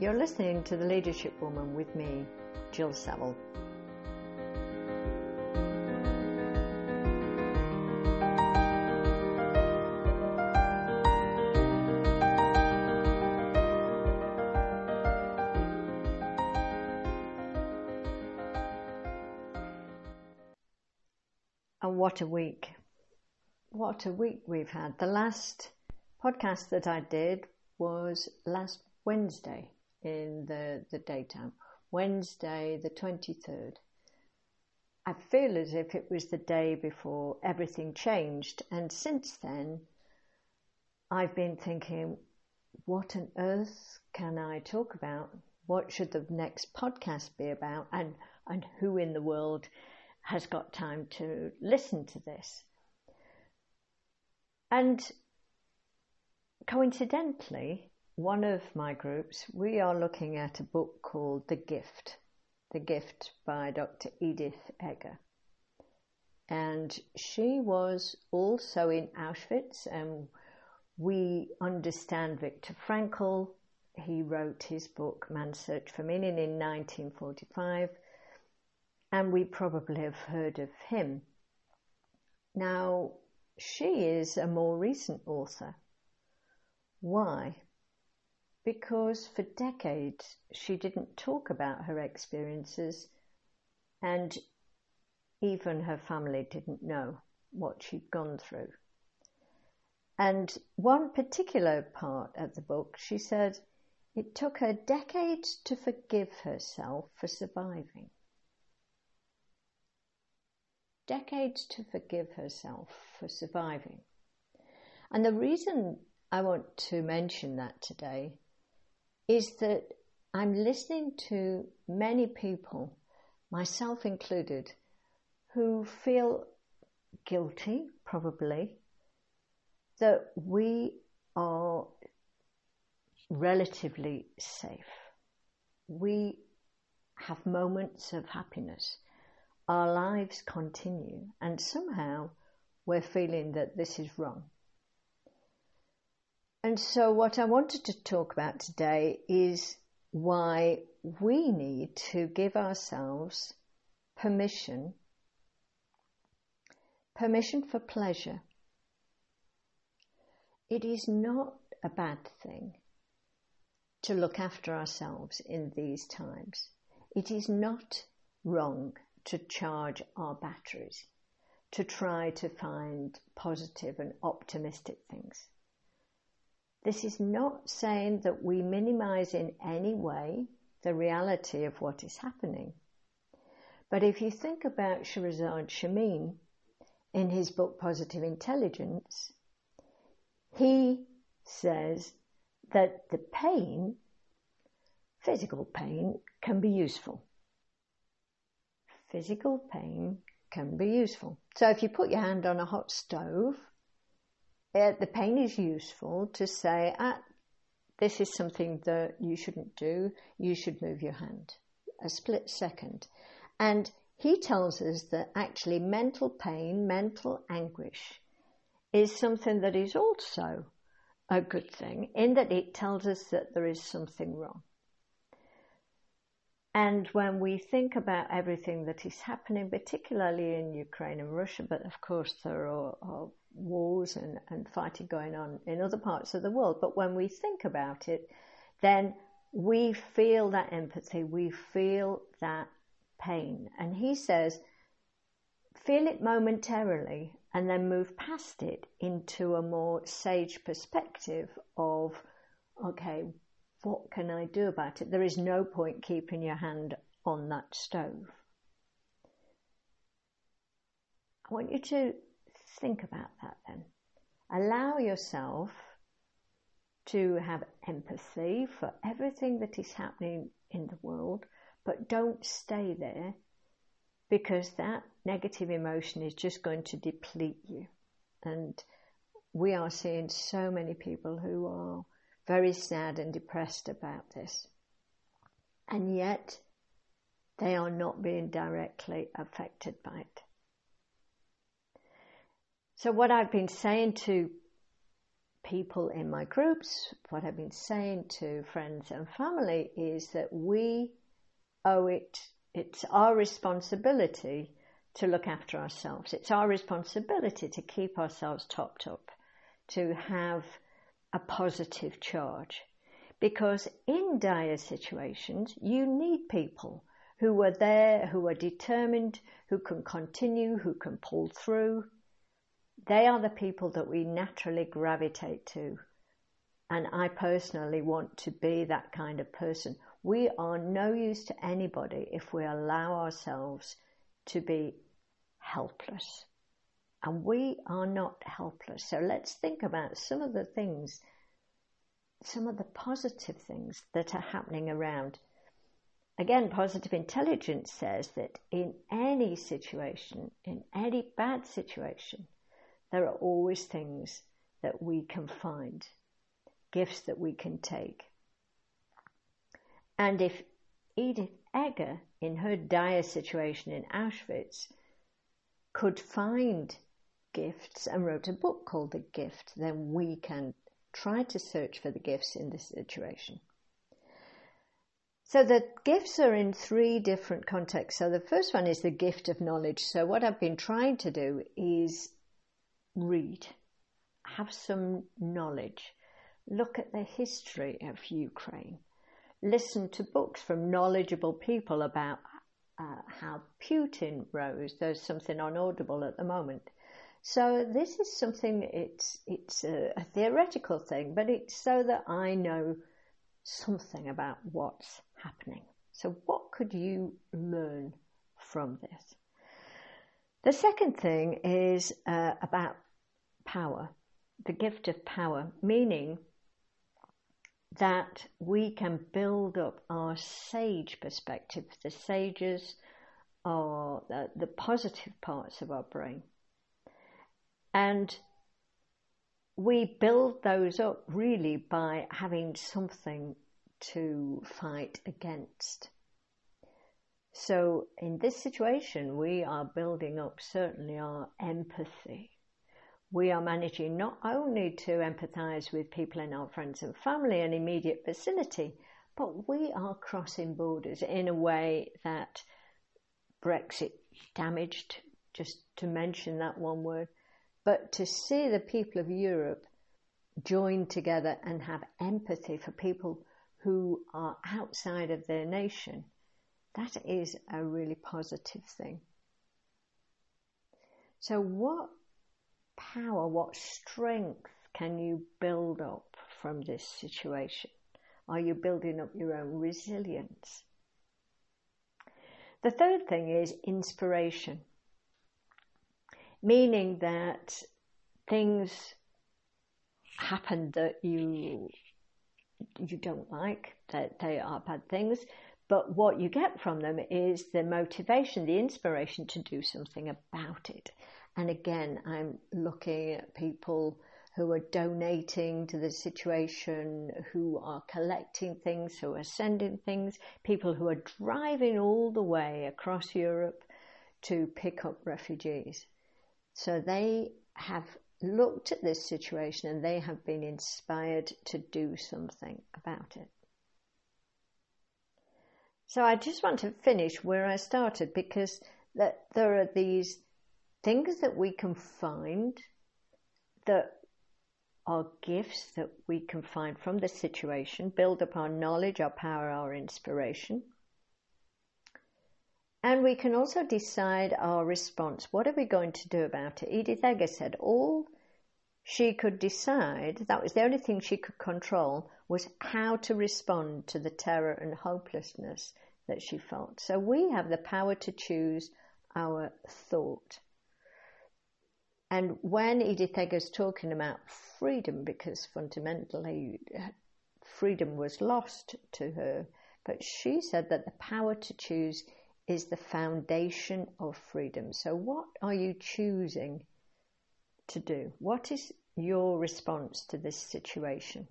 You're listening to The Leadership Woman with me, Jill Saville. And what a week. What a week we've had. The last podcast that I did was last Wednesday in the, the daytime. Wednesday, the 23rd. I feel as if it was the day before everything changed. And since then, I've been thinking, what on earth can I talk about? What should the next podcast be about? And, and who in the world has got time to listen to this? And coincidentally, one of my groups, we are looking at a book called The Gift, The Gift by Dr. Edith Eger. And she was also in Auschwitz, and we understand Viktor Frankl. He wrote his book Man's Search for Meaning in 1945, and we probably have heard of him. Now, she is a more recent author. Why? Because for decades she didn't talk about her experiences and even her family didn't know what she'd gone through. And one particular part of the book, she said, it took her decades to forgive herself for surviving. Decades to forgive herself for surviving. And the reason I want to mention that today is that I'm listening to many people, myself included, who feel guilty, probably, that we are relatively safe. We have moments of happiness. Our lives continue, and somehow we're feeling that this is wrong. And so, what I wanted to talk about today is why we need to give ourselves permission permission for pleasure. It is not a bad thing to look after ourselves in these times. It is not wrong to charge our batteries, to try to find positive and optimistic things. This is not saying that we minimize in any way the reality of what is happening. But if you think about Shirzad Chamine in his book Positive Intelligence, he says that the pain, physical pain, can be useful. Physical pain can be useful. So if you put your hand on a hot stove uh, the pain is useful to say, ah, this is something that you shouldn't do. You should move your hand. A split second. And he tells us that actually mental pain, mental anguish is something that is also a good thing in that it tells us that there is something wrong. And when we think about everything that is happening, particularly in Ukraine and Russia, but of course there are, are wars and, and fighting going on in other parts of the world. But when we think about it, then we feel that empathy, we feel that pain. And he says, feel it momentarily and then move past it into a more sage perspective of, okay, what can I do about it? There is no point keeping your hand on that stove. I want you to think about that then. Allow yourself to have empathy for everything that is happening in the world, but don't stay there because that negative emotion is just going to deplete you. And we are seeing so many people who are very sad and depressed about this. And yet, they are not being directly affected by it. So, what I've been saying to people in my groups, what I've been saying to friends and family is that we owe it, it's our responsibility to look after ourselves. It's our responsibility to keep ourselves topped up, to have a positive charge. Because in dire situations, you need people who are there, who are determined, who can continue, who can pull through. They are the people that we naturally gravitate to. And I personally want to be that kind of person. We are no use to anybody if we allow ourselves to be helpless. And we are not helpless. So let's think about some of the things, some of the positive things that are happening around. Again, positive intelligence says that in any situation, in any bad situation, there are always things that we can find, gifts that we can take. And if Edith Eger, in her dire situation in Auschwitz, could find gifts and wrote a book called The Gift, then we can try to search for the gifts in this situation. So the gifts are in three different contexts. So the first one is the gift of knowledge. So what I've been trying to do is read, have some knowledge, look at the history of Ukraine, listen to books from knowledgeable people about uh, how Putin rose. There's something on Audible at the moment. So this is something, it's, it's a, a theoretical thing, but it's so that I know something about what's happening. So, what could you learn from this? The second thing is uh, about power, the gift of power, meaning that we can build up our sage perspective. The sages are the, the positive parts of our brain. And we build those up really by having something to fight against. So in this situation, we are building up certainly our empathy. We are managing not only to empathize with people in our friends and family and immediate vicinity, but we are crossing borders in a way that Brexit damaged, just to mention that one word, but to see the people of Europe join together and have empathy for people who are outside of their nation, that is a really positive thing. So, what power, what strength can you build up from this situation? Are you building up your own resilience? The third thing is inspiration, meaning that things happen that you you don't like, that they are bad things. But what you get from them is the motivation, the inspiration to do something about it. And again, I'm looking at people who are donating to the situation, who are collecting things, who are sending things, people who are driving all the way across Europe to pick up refugees. So they have looked at this situation and they have been inspired to do something about it. So I just want to finish where I started because that there are these things that we can find that are gifts that we can find from the situation, build upon knowledge, our power, our inspiration. And we can also decide our response. What are we going to do about it? Edith Eger said all she could decide, that was the only thing she could control, was how to respond to the terror and hopelessness that she felt. So we have the power to choose our thought. And when Edith Eger's talking about freedom, because fundamentally uh, freedom was lost to her, but she said that the power to choose is the foundation of freedom. So, what are you choosing to do? What is your response to this situation?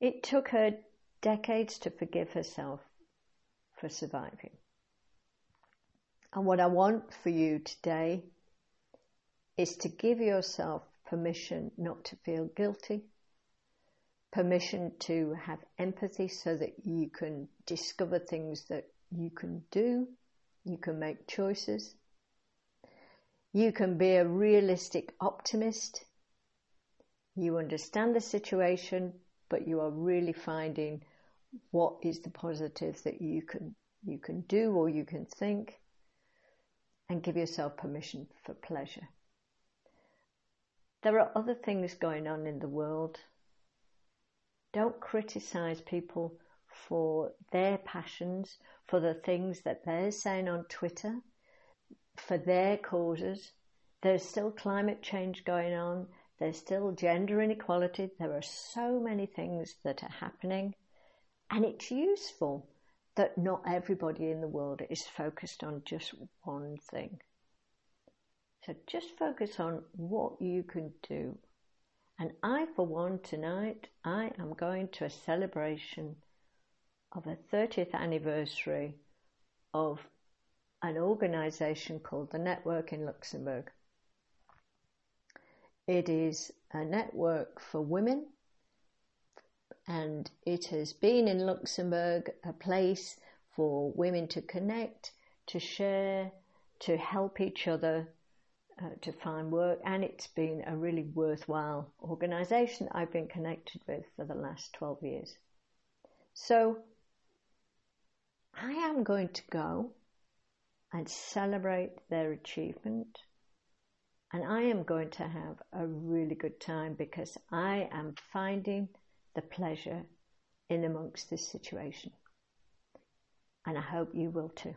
It took her decades to forgive herself for surviving. And what I want for you today is to give yourself permission not to feel guilty, permission to have empathy so that you can discover things that you can do, you can make choices. You can be a realistic optimist. You understand the situation, but you are really finding what is the positive that you can you can do or you can think and give yourself permission for pleasure. There are other things going on in the world. Don't criticize people for their passions, for the things that they're saying on Twitter, for their causes. There's still climate change going on. There's still gender inequality. There are so many things that are happening. And it's useful that not everybody in the world is focused on just one thing. So just focus on what you can do. And I, for one, tonight, I am going to a celebration of a 30th anniversary of an organization called the Network in Luxembourg. It is a network for women and it has been in Luxembourg a place for women to connect, to share, to help each other, uh, to find work, and it's been a really worthwhile organisation I've been connected with for the last 12 years. So I am going to go and celebrate their achievement. And I am going to have a really good time because I am finding the pleasure in amongst this situation. And I hope you will too.